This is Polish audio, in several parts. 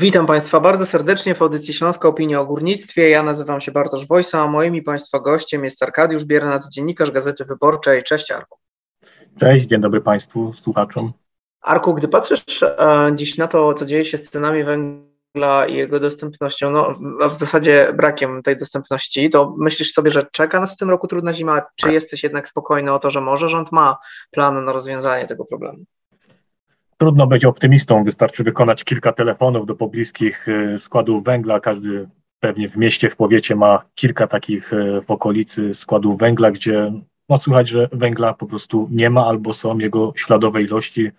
Witam Państwa bardzo serdecznie w audycji Śląska Opinia o Górnictwie. Ja nazywam się Bartosz Wojsa, a moim Państwa gościem jest Arkadiusz Biernat, dziennikarz Gazety Wyborczej. Cześć Arku. Cześć, dzień dobry Państwu, słuchaczom. Arku, gdy patrzysz e, dziś na to, co dzieje się z cenami węgla i jego dostępnością, no w zasadzie brakiem tej dostępności, to myślisz sobie, że czeka nas w tym roku trudna zima, czy jesteś jednak spokojny o to, że może rząd ma plan na rozwiązanie tego problemu? Trudno być optymistą, wystarczy wykonać kilka telefonów do pobliskich y, składów węgla. Każdy pewnie w mieście, w powiecie ma kilka takich y, w okolicy składów węgla, gdzie no, słychać, że węgla po prostu nie ma albo są jego śladowe ilości.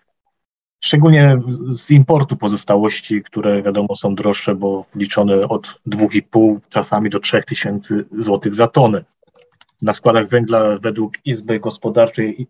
Szczególnie z importu pozostałości, które wiadomo są droższe, bo liczone od 2,5 czasami do 3 tysięcy złotych za tonę. Na składach węgla według Izby Gospodarczej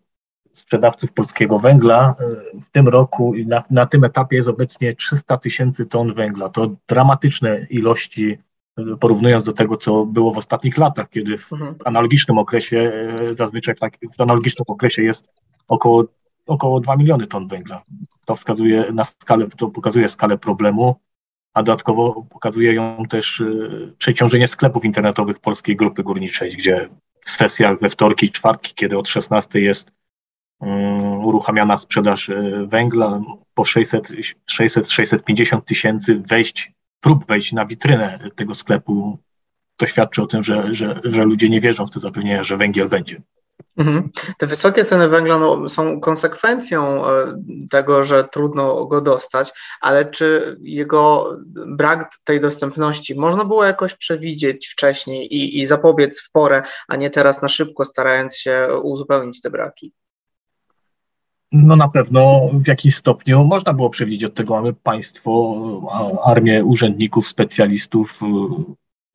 sprzedawców polskiego węgla. E, w tym roku na, na tym etapie jest obecnie 300 tysięcy ton węgla. To dramatyczne ilości, e, porównując do tego, co było w ostatnich latach, kiedy w mhm. analogicznym okresie, e, zazwyczaj w, tak, w analogicznym okresie jest około, około 2 miliony ton węgla. To wskazuje na skalę, to pokazuje skalę problemu, a dodatkowo pokazuje ją też przeciążenie sklepów internetowych Polskiej Grupy Górniczej, gdzie w sesjach we wtorki i czwartki, kiedy od 16 jest uruchamiana sprzedaż e, węgla po 600-650 tysięcy wejść, prób wejść na witrynę tego sklepu. To świadczy o tym, że, że, że ludzie nie wierzą w te zapewnienia, że węgiel będzie. Mhm. Te wysokie ceny węgla no, są konsekwencją e, tego, że trudno go dostać, ale czy jego brak tej dostępności można było jakoś przewidzieć wcześniej i, i zapobiec w porę, a nie teraz na szybko starając się uzupełnić te braki? No na pewno w jakimś stopniu można było przewidzieć od tego. Mamy państwo, armię urzędników, specjalistów.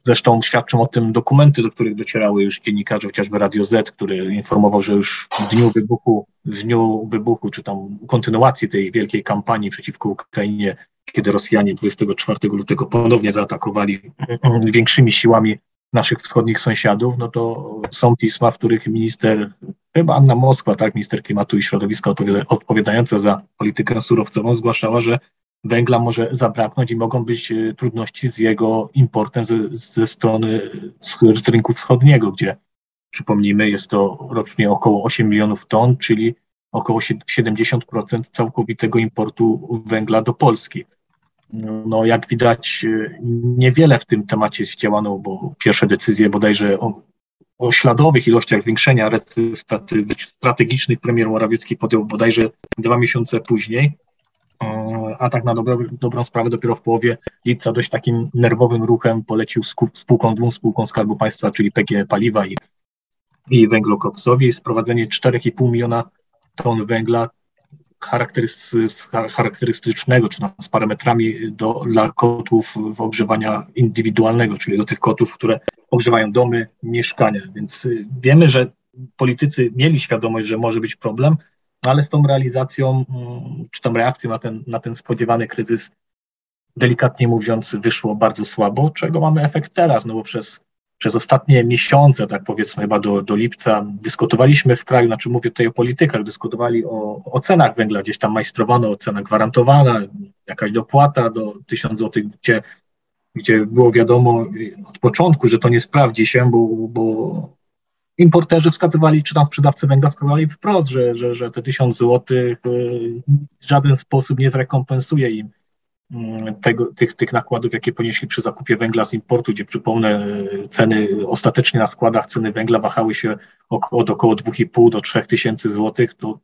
Zresztą świadczą o tym dokumenty, do których docierały już dziennikarze, chociażby Radio Z, który informował, że już w dniu wybuchu, w dniu wybuchu, czy tam kontynuacji tej wielkiej kampanii przeciwko Ukrainie, kiedy Rosjanie 24 lutego ponownie zaatakowali większymi siłami naszych wschodnich sąsiadów, no to są pisma, w których minister, chyba Anna Moskwa, tak, minister klimatu i środowiska odpowiadająca za politykę surowcową, zgłaszała, że węgla może zabraknąć i mogą być e, trudności z jego importem ze, ze strony z, z rynku wschodniego, gdzie przypomnijmy, jest to rocznie około 8 milionów ton, czyli około 70% całkowitego importu węgla do Polski. No, jak widać, niewiele w tym temacie zdziałano, bo pierwsze decyzje bodajże o, o śladowych ilościach zwiększenia recystaty strategicznych premier Morawiecki podjął bodajże dwa miesiące później, a tak na dobrą sprawę dopiero w połowie lipca dość takim nerwowym ruchem polecił spółką, dwóm spółkom Skarbu Państwa, czyli PG Paliwa i, i Węglokoksowi, sprowadzenie 4,5 miliona ton węgla, charakterystycznego, czy tam z parametrami do, dla kotłów w ogrzewania indywidualnego, czyli do tych kotłów, które ogrzewają domy, mieszkania. Więc y, wiemy, że politycy mieli świadomość, że może być problem, no ale z tą realizacją, mm, czy tą reakcją na ten, na ten spodziewany kryzys, delikatnie mówiąc, wyszło bardzo słabo, czego mamy efekt teraz, no bo przez przez ostatnie miesiące, tak powiedzmy chyba do, do lipca, dyskutowaliśmy w kraju, znaczy mówię tutaj o politykach, dyskutowali o, o cenach węgla, gdzieś tam majstrowano cena gwarantowana, jakaś dopłata do 1000 zł, gdzie, gdzie było wiadomo od początku, że to nie sprawdzi się, bo, bo importerzy wskazywali, czy tam sprzedawcy węgla wskazywali wprost, że, że, że te 1000 zł y, w żaden sposób nie zrekompensuje im tego, tych, tych nakładów, jakie ponieśli przy zakupie węgla z importu, gdzie przypomnę, ceny ostatecznie na składach ceny węgla wahały się od około 2,5 do 3 tysięcy złotych, to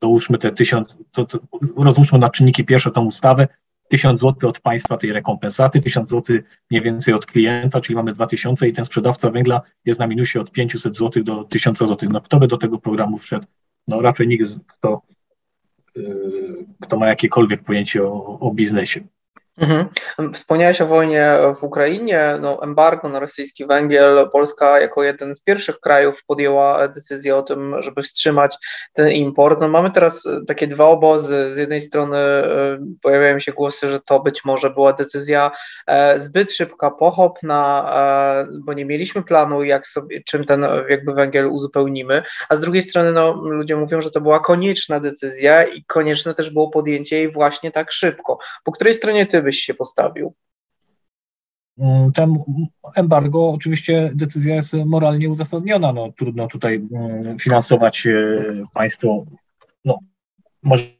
dołóżmy te 1000, to, to rozłóżmy na czynniki pierwsze tą ustawę, 1000 zł od państwa tej rekompensaty, 1000 zł mniej więcej od klienta, czyli mamy 2000 i ten sprzedawca węgla jest na minusie od 500 zł do 1000 zł. No kto by do tego programu wszedł? No raczej nikt, kto kto ma jakiekolwiek pojęcie o, o biznesie. Mhm. Wspomniałeś o wojnie w Ukrainie, no embargo na rosyjski węgiel. Polska jako jeden z pierwszych krajów podjęła decyzję o tym, żeby wstrzymać ten import. No mamy teraz takie dwa obozy. Z jednej strony e, pojawiają się głosy, że to być może była decyzja e, zbyt szybka, pochopna, e, bo nie mieliśmy planu, jak sobie, czym ten jakby węgiel uzupełnimy, a z drugiej strony no, ludzie mówią, że to była konieczna decyzja i konieczne też było podjęcie jej właśnie tak szybko. Po której stronie ty byś się postawił? Mm, ten embargo, oczywiście decyzja jest moralnie uzasadniona. No, trudno tutaj mm, finansować e, państwo, no, możemy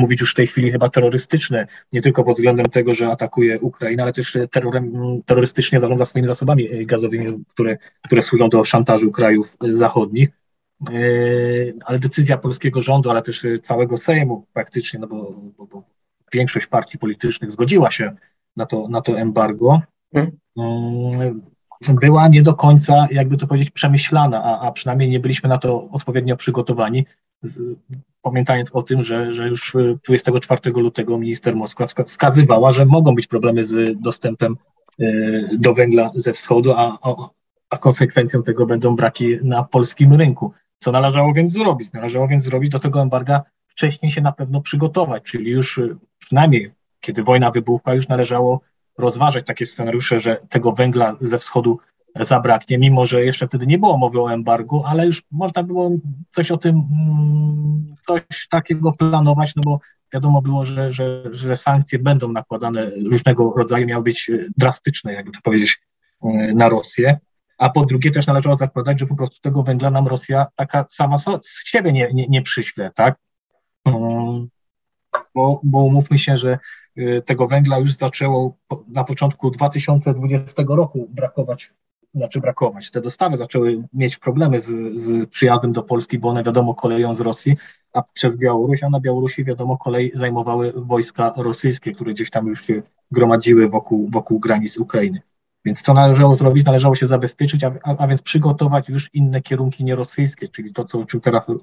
mówić już w tej chwili chyba terrorystyczne, nie tylko pod względem tego, że atakuje Ukrainę, ale też terrorem, terrorystycznie zarządza swoimi zasobami e, gazowymi, które, które służą do szantażu krajów zachodnich. E, ale decyzja polskiego rządu, ale też całego Sejmu praktycznie, no bo, bo, bo większość partii politycznych zgodziła się na to, na to embargo, hmm. była nie do końca, jakby to powiedzieć, przemyślana, a, a przynajmniej nie byliśmy na to odpowiednio przygotowani, pamiętając o tym, że, że już 24 lutego minister Moskwa wskazywała, że mogą być problemy z dostępem y, do węgla ze wschodu, a, a, a konsekwencją tego będą braki na polskim rynku. Co należało więc zrobić? Należało więc zrobić do tego embarga wcześniej się na pewno przygotować, czyli już y, przynajmniej kiedy wojna wybuchła, już należało rozważać takie scenariusze, że tego węgla ze wschodu zabraknie, mimo że jeszcze wtedy nie było mowy o embargu, ale już można było coś o tym, mm, coś takiego planować, no bo wiadomo było, że, że, że sankcje będą nakładane różnego rodzaju, miały być drastyczne, jakby to powiedzieć, y, na Rosję. A po drugie też należało zakładać, że po prostu tego węgla nam Rosja taka sama z siebie nie, nie, nie przyśle, tak? Mm, bo, bo umówmy się, że y, tego węgla już zaczęło na początku 2020 roku brakować, znaczy brakować. Te dostawy zaczęły mieć problemy z, z przyjazdem do Polski, bo one wiadomo koleją z Rosji, a przez Białoruś, a na Białorusi wiadomo kolej zajmowały wojska rosyjskie, które gdzieś tam już się gromadziły wokół, wokół granic Ukrainy. Więc co należało zrobić? Należało się zabezpieczyć, a, a, a więc przygotować już inne kierunki nierosyjskie, czyli to, co, teraz y,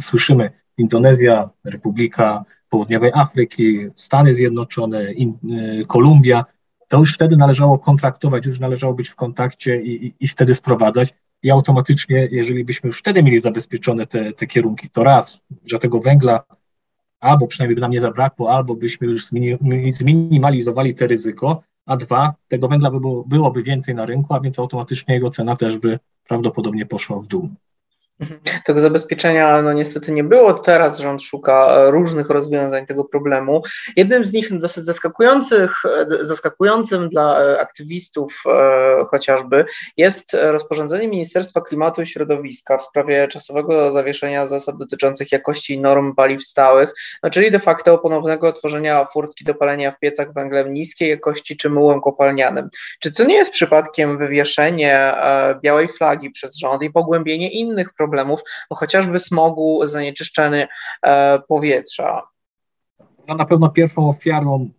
słyszymy, Indonezja, Republika Południowej Afryki, Stany Zjednoczone, in, y, Kolumbia, to już wtedy należało kontraktować, już należało być w kontakcie i, i, i wtedy sprowadzać. I automatycznie, jeżeli byśmy już wtedy mieli zabezpieczone te, te kierunki, to raz, że tego węgla albo przynajmniej by nam nie zabrakło, albo byśmy już zminimalizowali te ryzyko, a dwa, tego węgla by było, byłoby więcej na rynku, a więc automatycznie jego cena też by prawdopodobnie poszła w dół. Mhm. Tego zabezpieczenia no niestety nie było. Teraz rząd szuka e, różnych rozwiązań tego problemu. Jednym z nich dosyć zaskakujących, e, zaskakującym dla e, aktywistów chociażby jest rozporządzenie Ministerstwa Klimatu i Środowiska w sprawie czasowego zawieszenia zasad dotyczących jakości norm paliw stałych, no czyli de facto ponownego otworzenia furtki do palenia w piecach węglem niskiej jakości czy mułem kopalnianym. Czy to nie jest przypadkiem wywieszenie białej flagi przez rząd i pogłębienie innych problemów, problemów, no chociażby smogu, zanieczyszczenie powietrza. No na pewno pierwszą ofiarą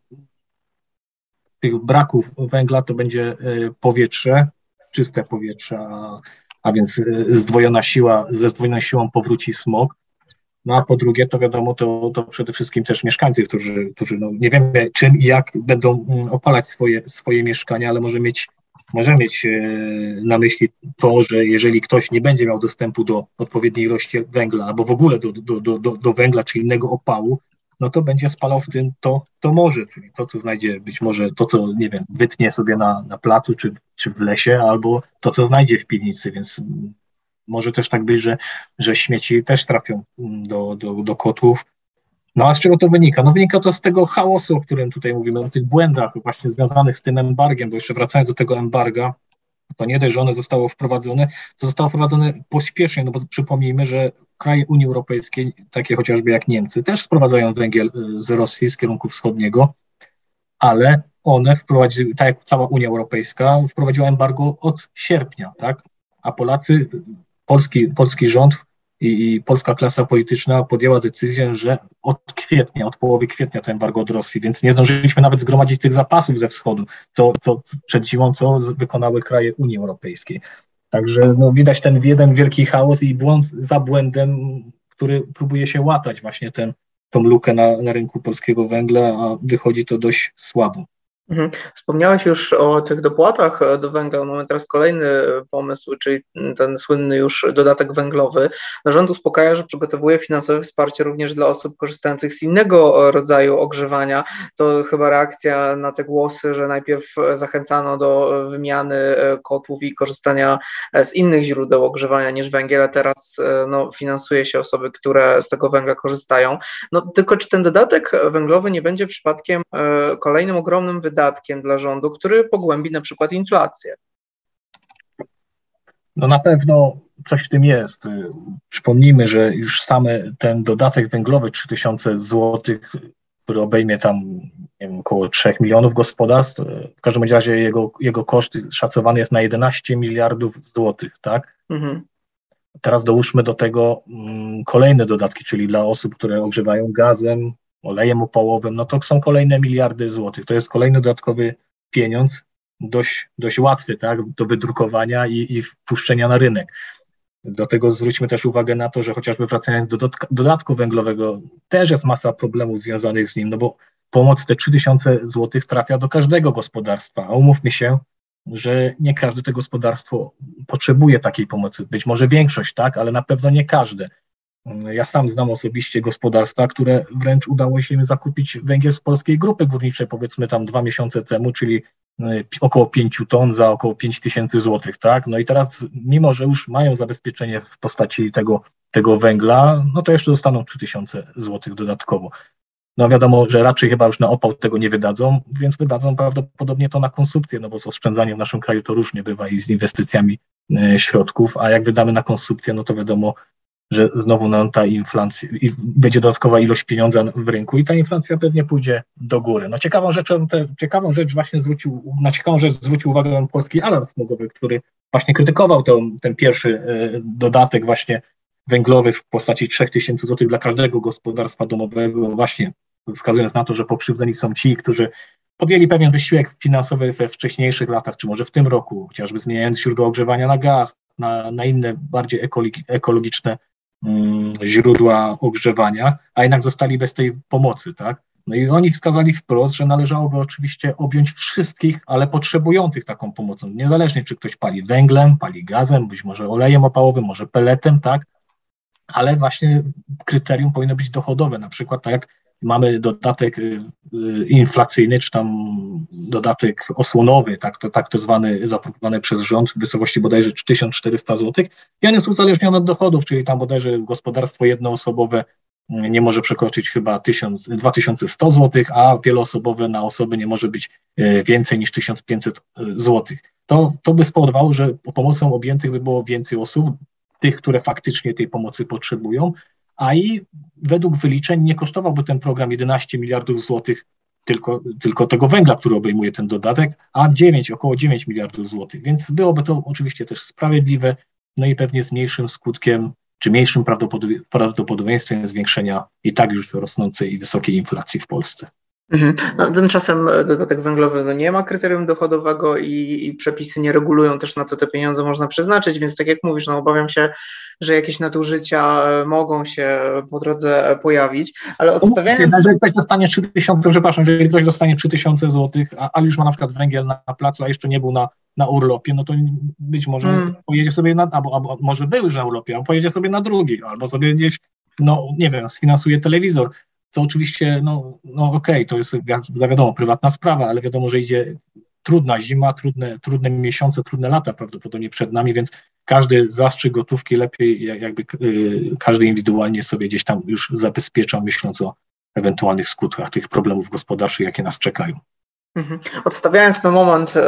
tych braków węgla to będzie e, powietrze, czyste powietrze, a, a więc e, zdwojona siła, ze zdwojoną siłą powróci smog. No a po drugie, to wiadomo, to, to przede wszystkim też mieszkańcy, którzy, którzy no, nie wiemy czym i jak będą mm, opalać swoje, swoje mieszkania, ale może mieć może mieć e, na myśli to, że jeżeli ktoś nie będzie miał dostępu do odpowiedniej ilości węgla, albo w ogóle do, do, do, do, węgla czy innego opału, no to będzie spalał w tym to, to może, czyli to, co znajdzie, być może to, co, nie wiem, wytnie sobie na, na placu czy, czy w lesie, albo to, co znajdzie w piwnicy, więc może też tak być, że, że śmieci też trafią do, do, do kotłów, no a z czego to wynika? No wynika to z tego chaosu, o którym tutaj mówimy, o tych błędach właśnie związanych z tym embargiem, bo jeszcze wracając do tego embarga, to nie dość, że one zostało wprowadzone, to zostało wprowadzone pośpiesznie, no bo przypomnijmy, że kraje Unii Europejskiej, takie chociażby jak Niemcy, też sprowadzają węgiel y, z Rosji, z kierunku wschodniego, ale one wprowadziły, tak jak cała Unia Europejska, wprowadziła embargo od sierpnia, tak? A Polacy, polski, polski rząd i, i, polska klasa polityczna podjęła decyzję, że od kwietnia, od połowy kwietnia to embargo od Rosji, więc nie zdążyliśmy nawet zgromadzić tych zapasów ze wschodu, co, co przed zimą, co wykonały kraje Unii Europejskiej. Także no, widać ten jeden wielki chaos i błąd za błędem, który próbuje się łatać właśnie ten, tą lukę na, na rynku polskiego węgla, a wychodzi to dość słabo. Mhm. Wspomniałeś już o tych dopłatach do węgla. Mamy teraz kolejny pomysł, czyli ten słynny już dodatek węglowy. Rząd uspokaja, że przygotowuje finansowe wsparcie również dla osób korzystających z innego rodzaju ogrzewania. To chyba reakcja na te głosy, że najpierw zachęcano do wymiany kotłów i korzystania z innych źródeł ogrzewania niż węgiel, a teraz no, finansuje się osoby, które z tego węgla korzystają. No, tylko czy ten dodatek węglowy nie będzie przypadkiem e, kolejnym ogromnym wydatkiem? Wydatkiem dla rządu, który pogłębi na przykład inflację. No na pewno coś w tym jest. Przypomnijmy, że już same ten dodatek węglowy 3000 zł, który obejmie tam wiem, około 3 milionów gospodarstw, w każdym razie jego, jego koszt szacowany jest na 11 miliardów złotych, tak? Mhm. Teraz dołóżmy do tego mm, kolejne dodatki, czyli dla osób, które ogrzewają gazem, olejem opałowym, no to są kolejne miliardy złotych. To jest kolejny dodatkowy pieniądz, dość, dość łatwy tak, do wydrukowania i, i wpuszczenia na rynek. Do tego zwróćmy też uwagę na to, że chociażby wracając do dodatku węglowego, też jest masa problemów związanych z nim, no bo pomoc te 3000 zł trafia do każdego gospodarstwa, a umówmy się, że nie każde to gospodarstwo potrzebuje takiej pomocy. Być może większość, tak, ale na pewno nie każde. Ja sam znam osobiście gospodarstwa, które wręcz udało się zakupić węgiel z polskiej grupy górniczej, powiedzmy tam dwa miesiące temu, czyli e, około 5 ton za około 5 tysięcy złotych, tak? No i teraz, mimo że już mają zabezpieczenie w postaci tego, tego węgla, no to jeszcze dostaną 3 tysiące złotych dodatkowo. No wiadomo, że raczej chyba już na opał tego nie wydadzą, więc wydadzą prawdopodobnie to na konsumpcję, no bo z oszczędzaniem w naszym kraju to różnie bywa i z inwestycjami e, środków, a jak wydamy na konsumpcję, no to wiadomo, że znowu nam ta inflacja, będzie dodatkowa ilość pieniądza w rynku i ta inflacja pewnie pójdzie do góry. No ciekawą rzeczą, te, ciekawą rzecz właśnie zwrócił, na ciekawą rzecz zwrócił uwagę polski alarm smogowy, który właśnie krytykował ten, ten pierwszy e, dodatek właśnie węglowy w postaci 3000 zł dla każdego gospodarstwa domowego, właśnie wskazując na to, że pokrzywdzeni są ci, którzy podjęli pewien wysiłek finansowy we wcześniejszych latach, czy może w tym roku, chociażby zmieniając źródło ogrzewania na gaz, na, na inne bardziej ekologiczne źródła ogrzewania, a jednak zostali bez tej pomocy, tak? No i oni wskazali wprost, że należałoby oczywiście objąć wszystkich, ale potrzebujących taką pomocą, niezależnie czy ktoś pali węglem, pali gazem, być może olejem opałowym, może peletem, tak? Ale właśnie kryterium powinno być dochodowe, na przykład tak jak mamy dodatek y, y, inflacyjny, czy tam dodatek osłonowy, tak to, tak to zwany, zaproponowany przez rząd w wysokości bodajże 3400 zł i on jest uzależniony od dochodów, czyli tam bodajże gospodarstwo jednoosobowe mm, nie może przekroczyć chyba 1000, 2100 zł, a wieloosobowe na osoby nie może być y, więcej niż 1500 zł. To, to by spowodowało, że pomocą objętych by było więcej osób, tych, które faktycznie tej pomocy potrzebują, a i według wyliczeń nie kosztowałby ten program 11 miliardów złotych tylko, tylko tego węgla, który obejmuje ten dodatek, a 9, około 9 miliardów złotych. Więc byłoby to oczywiście też sprawiedliwe, no i pewnie z mniejszym skutkiem, czy mniejszym prawdopodobieństwem zwiększenia i tak już rosnącej i wysokiej inflacji w Polsce. Mhm. No, tymczasem e, dodatek węglowy no nie ma kryterium dochodowego i, i, przepisy nie regulują też na co te pieniądze można przeznaczyć, więc tak jak mówisz, no obawiam się, że jakieś nadużycia e, mogą się po drodze pojawić, ale odstawiając... Jeżeli ktoś dostanie 3000, przepraszam, jeżeli ktoś dostanie 3000 zł, a, a już ma na przykład węgiel na, na placu, a jeszcze nie był na, na urlopie, no to być może hmm. pojedzie sobie na, albo, albo może był już na urlopie, a pojedzie sobie na drugi, albo sobie gdzieś, no nie wiem, sfinansuje telewizor co oczywiście, no, no okej, okay, to jest, wiadomo, prywatna sprawa, ale wiadomo, że idzie trudna zima, trudne, trudne miesiące, trudne lata prawdopodobnie przed nami, więc każdy zastrzyk gotówki lepiej jakby yy, każdy indywidualnie sobie gdzieś tam już zabezpiecza, myśląc o ewentualnych skutkach tych problemów gospodarczych, jakie nas czekają. Mhm. Odstawiając na moment e,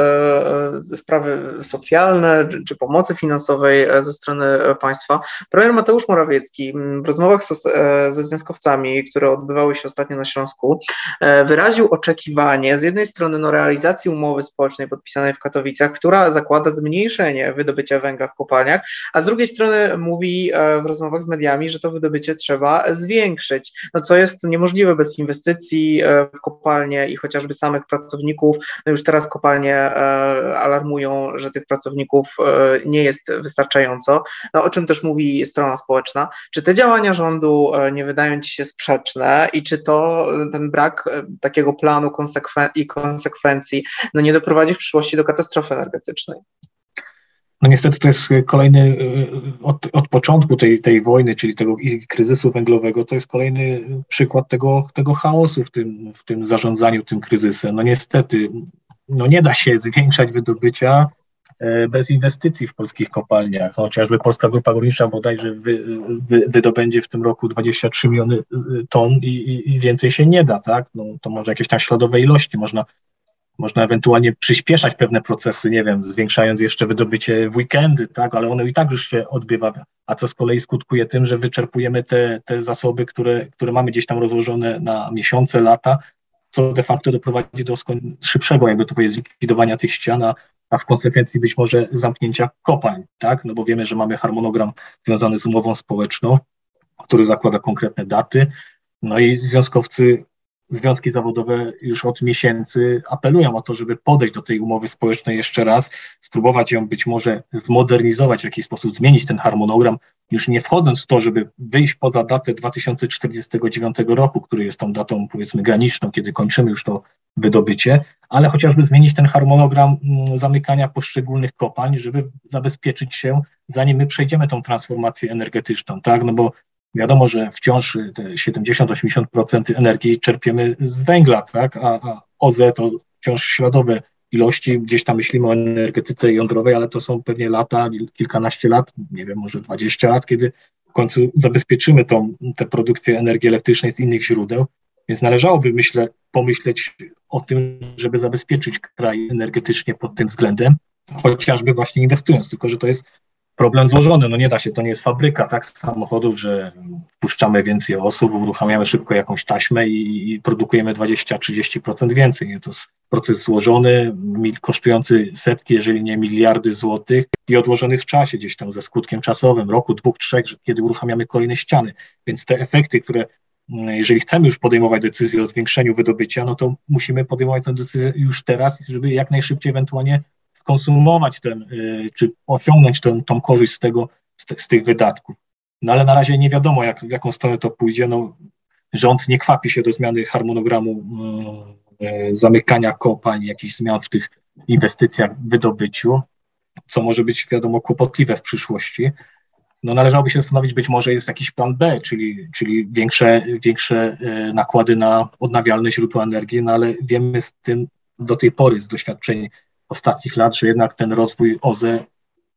e, sprawy socjalne czy, pomocy finansowej e, ze strony państwa, premier Mateusz Morawiecki w rozmowach ze związkowcami, które odbywały się ostatnio na Śląsku, wyraził oczekiwanie z jednej strony no, realizacji umowy społecznej podpisanej w Katowicach, która zakłada zmniejszenie wydobycia węgla w kopalniach, a z drugiej strony mówi w rozmowach z mediami, że to wydobycie trzeba zwiększyć, no co jest niemożliwe bez inwestycji w kopalnie i chociażby samych pracowników pracowników. No już teraz kopalnie alarmują, że tych pracowników nie jest wystarczająco, no, o czym też mówi strona społeczna. Czy te działania rządu nie wydają Ci się sprzeczne i czy to ten brak takiego planu konsekwen- i konsekwencji no, nie doprowadzi w przyszłości do katastrofy energetycznej? No niestety to jest kolejny, od, od początku tej, tej wojny, czyli tego kryzysu węglowego, to jest kolejny przykład tego, tego chaosu w tym, w tym zarządzaniu tym kryzysem. No niestety, no nie da się zwiększać wydobycia e, bez inwestycji w polskich kopalniach. Chociażby Polska Grupa Górnicza bodajże wy, wy, wydobędzie w tym roku 23 miliony ton i, i, i więcej się nie da, tak? No, to może jakieś tam śladowe ilości można można ewentualnie przyspieszać pewne procesy, nie wiem, zwiększając jeszcze wydobycie w weekendy, tak, ale ono i tak już się odbywa, a co z kolei skutkuje tym, że wyczerpujemy te, te zasoby, które, które mamy gdzieś tam rozłożone na miesiące, lata, co de facto doprowadzi do szybszego, jakby to powiedzieć, zlikwidowania tych ścian, a w konsekwencji być może zamknięcia kopalń, tak, no bo wiemy, że mamy harmonogram związany z umową społeczną, który zakłada konkretne daty, no i związkowcy związki zawodowe już od miesięcy apelują o to, żeby podejść do tej umowy społecznej jeszcze raz, spróbować ją być może zmodernizować w jakiś sposób, zmienić ten harmonogram, już nie wchodząc w to, żeby wyjść poza datę 2049 roku, który jest tą datą powiedzmy graniczną, kiedy kończymy już to wydobycie, ale chociażby zmienić ten harmonogram mm, zamykania poszczególnych kopalń, żeby zabezpieczyć się, zanim my przejdziemy tą transformację energetyczną, tak, no bo Wiadomo, że wciąż te 70-80% energii czerpiemy z węgla, tak? a, a OZE to wciąż śladowe ilości. Gdzieś tam myślimy o energetyce jądrowej, ale to są pewnie lata, kilkanaście lat, nie wiem, może 20 lat, kiedy w końcu zabezpieczymy tą, tę produkcję energii elektrycznej z innych źródeł. Więc należałoby, myślę, pomyśleć o tym, żeby zabezpieczyć kraj energetycznie pod tym względem, chociażby właśnie inwestując, tylko że to jest problem złożony. No nie da się, to nie jest fabryka tak samochodów, że wpuszczamy więcej osób, uruchamiamy szybko jakąś taśmę i, i produkujemy 20-30% więcej. Nie? To jest proces złożony, kosztujący setki, jeżeli nie miliardy złotych i odłożony w czasie, gdzieś tam ze skutkiem czasowym, roku, dwóch, trzech, kiedy uruchamiamy kolejne ściany. Więc te efekty, które mm, jeżeli chcemy już podejmować decyzję o zwiększeniu wydobycia, no to musimy podejmować tę decyzję już teraz, żeby jak najszybciej ewentualnie skonsumować ten, y, czy osiągnąć tę, tą korzyść z tego, z, te, z, tych wydatków. No ale na razie nie wiadomo, jak, w jaką stronę to pójdzie. No, rząd nie kwapi się do zmiany harmonogramu y, y, zamykania kopalń, jakichś zmian w tych inwestycjach, w wydobyciu, co może być, wiadomo, kłopotliwe w przyszłości. No należałoby się zastanowić, być może jest jakiś plan B, czyli, czyli większe, większe nakłady na odnawialne źródła energii, no ale wiemy z tym do tej pory z doświadczeń ostatnich lat, że jednak ten rozwój OZE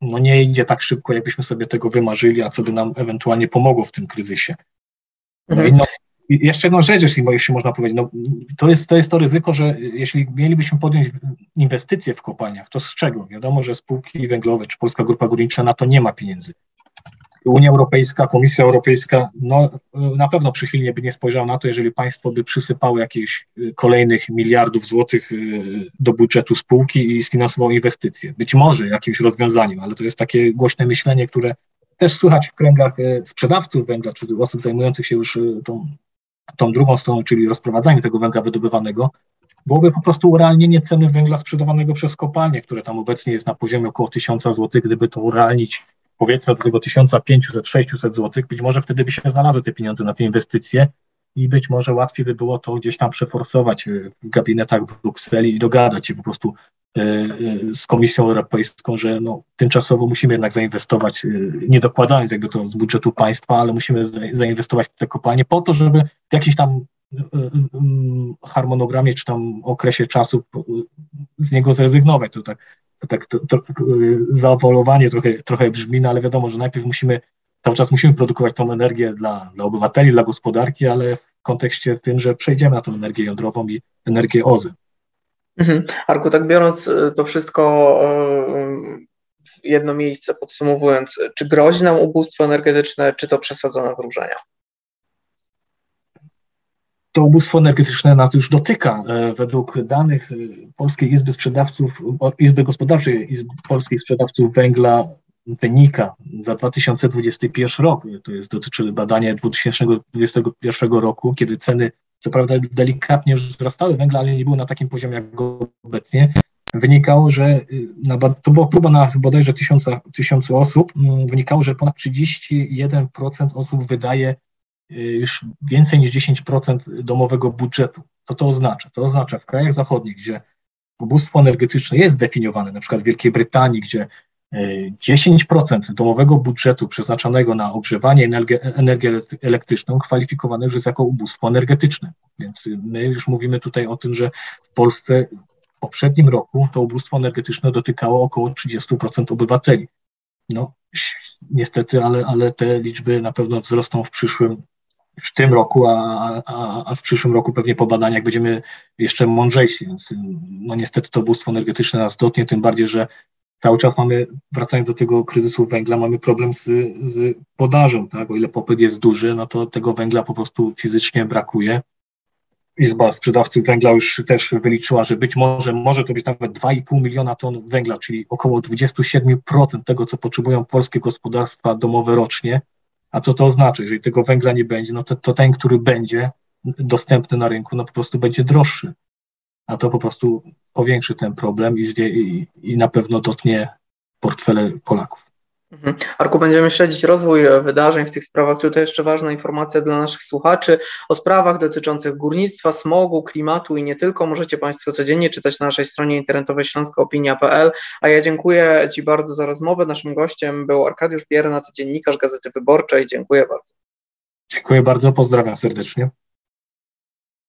no nie idzie tak szybko, jakbyśmy sobie tego wymarzyli, a co by nam ewentualnie pomogło w tym kryzysie. No mhm. i no, jeszcze jedną rzecz, jeśli, jeśli można powiedzieć, no, to, jest, to jest to ryzyko, że jeśli mielibyśmy podjąć inwestycje w kopalniach, to z czego? Wiadomo, że spółki węglowe czy Polska Grupa Górnicza na to nie ma pieniędzy. Unia Europejska, Komisja Europejska, no na pewno przychylnie by nie spojrzała na to, jeżeli państwo by przysypało jakieś y, kolejnych miliardów złotych y, do budżetu spółki i sfinansowało inwestycje. Być może jakimś rozwiązaniem, ale to jest takie głośne myślenie, które też słychać w kręgach y, sprzedawców węgla, czy osób zajmujących się już tą, tą drugą stroną, czyli rozprowadzaniem tego węgla wydobywanego, byłoby po prostu urealnienie ceny węgla sprzedawanego przez kopalnie, które tam obecnie jest na poziomie około 1000 zł, gdyby to urealnić powiedzmy do tego 1500-600 zł, być może wtedy by się znalazły te pieniądze na te inwestycje i być może łatwiej by było to gdzieś tam przeforsować e, w gabinetach w Brukseli i dogadać się po prostu e, e, z Komisją Europejską, że no, tymczasowo musimy jednak zainwestować, nie dokładając jakby to z budżetu państwa, ale musimy zainwestować w te kopalnie po to, żeby w jakiś tam harmonogramie czy tam okresie czasu z niego zrezygnować. To tak to tak to, to, zaawolowanie trochę, trochę brzmi, no ale wiadomo, że najpierw musimy, cały czas musimy produkować tą energię dla, dla obywateli, dla gospodarki, ale w kontekście tym, że przejdziemy na tą energię jądrową i energię OZY. Mhm. Arku, tak biorąc y, to wszystko y, w jedno miejsce, podsumowując, czy grozi nam ubóstwo energetyczne, czy to przesadzone wróżenia? To ubóstwo energetyczne nas już dotyka. E, według danych e, Polskiej Izby Sprzedawców, Izby Gospodarczej Izby Polskich Sprzedawców Węgla wynika za 2021 rok, to jest dotyczy badania 2021 roku, kiedy ceny co prawda delikatnie wzrastały węgla, ale nie było na takim poziomie jak obecnie, wynikało, że na, to była próba na bodajże tysiąca, tysiącu osób, mm, wynikało, że ponad 31% osób wydaje już więcej niż 10% domowego budżetu. Co to oznacza? To oznacza w krajach zachodnich, gdzie ubóstwo energetyczne jest zdefiniowane, na przykład w Wielkiej Brytanii, gdzie 10% e, domowego budżetu przeznaczonego na ogrzewanie energię, energię elektryczną kwalifikowane już jest jako ubóstwo energetyczne. Więc my już mówimy tutaj o tym, że w Polsce w poprzednim roku to ubóstwo energetyczne dotykało około 30% obywateli. No niestety, ale, ale te liczby na pewno wzrosną w przyszłym w tym roku, a, a, a w przyszłym roku pewnie po badaniach będziemy jeszcze mądrzejsi, więc no niestety to ubóstwo energetyczne nas dotknie, tym bardziej, że cały czas mamy, wracając do tego kryzysu węgla, mamy problem z, z podażą, tak? O ile popyt jest duży, no to tego węgla po prostu fizycznie brakuje. Izba sprzedawców węgla już też wyliczyła, że być może może to być nawet 2,5 miliona ton węgla, czyli około 27% tego, co potrzebują polskie gospodarstwa domowe rocznie. A co to oznacza? Jeżeli tego węgla nie będzie, no to, to ten, który będzie dostępny na rynku, no po prostu będzie droższy. A to po prostu powiększy ten problem i, i, i na pewno dotknie portfele Polaków. Mhm. Arku, będziemy śledzić rozwój e, wydarzeń w tych sprawach. Tutaj jeszcze ważna informacja dla naszych słuchaczy o sprawach dotyczących górnictwa, smogu, klimatu i nie tylko. Możecie Państwo codziennie czytać na naszej stronie internetowej śląskoopinia.pl. A ja dziękuję Ci bardzo za rozmowę. Naszym gościem był Arkadiusz Biernat, dziennikarz Gazety Wyborczej. Dziękuję bardzo. Dziękuję bardzo, pozdrawiam serdecznie.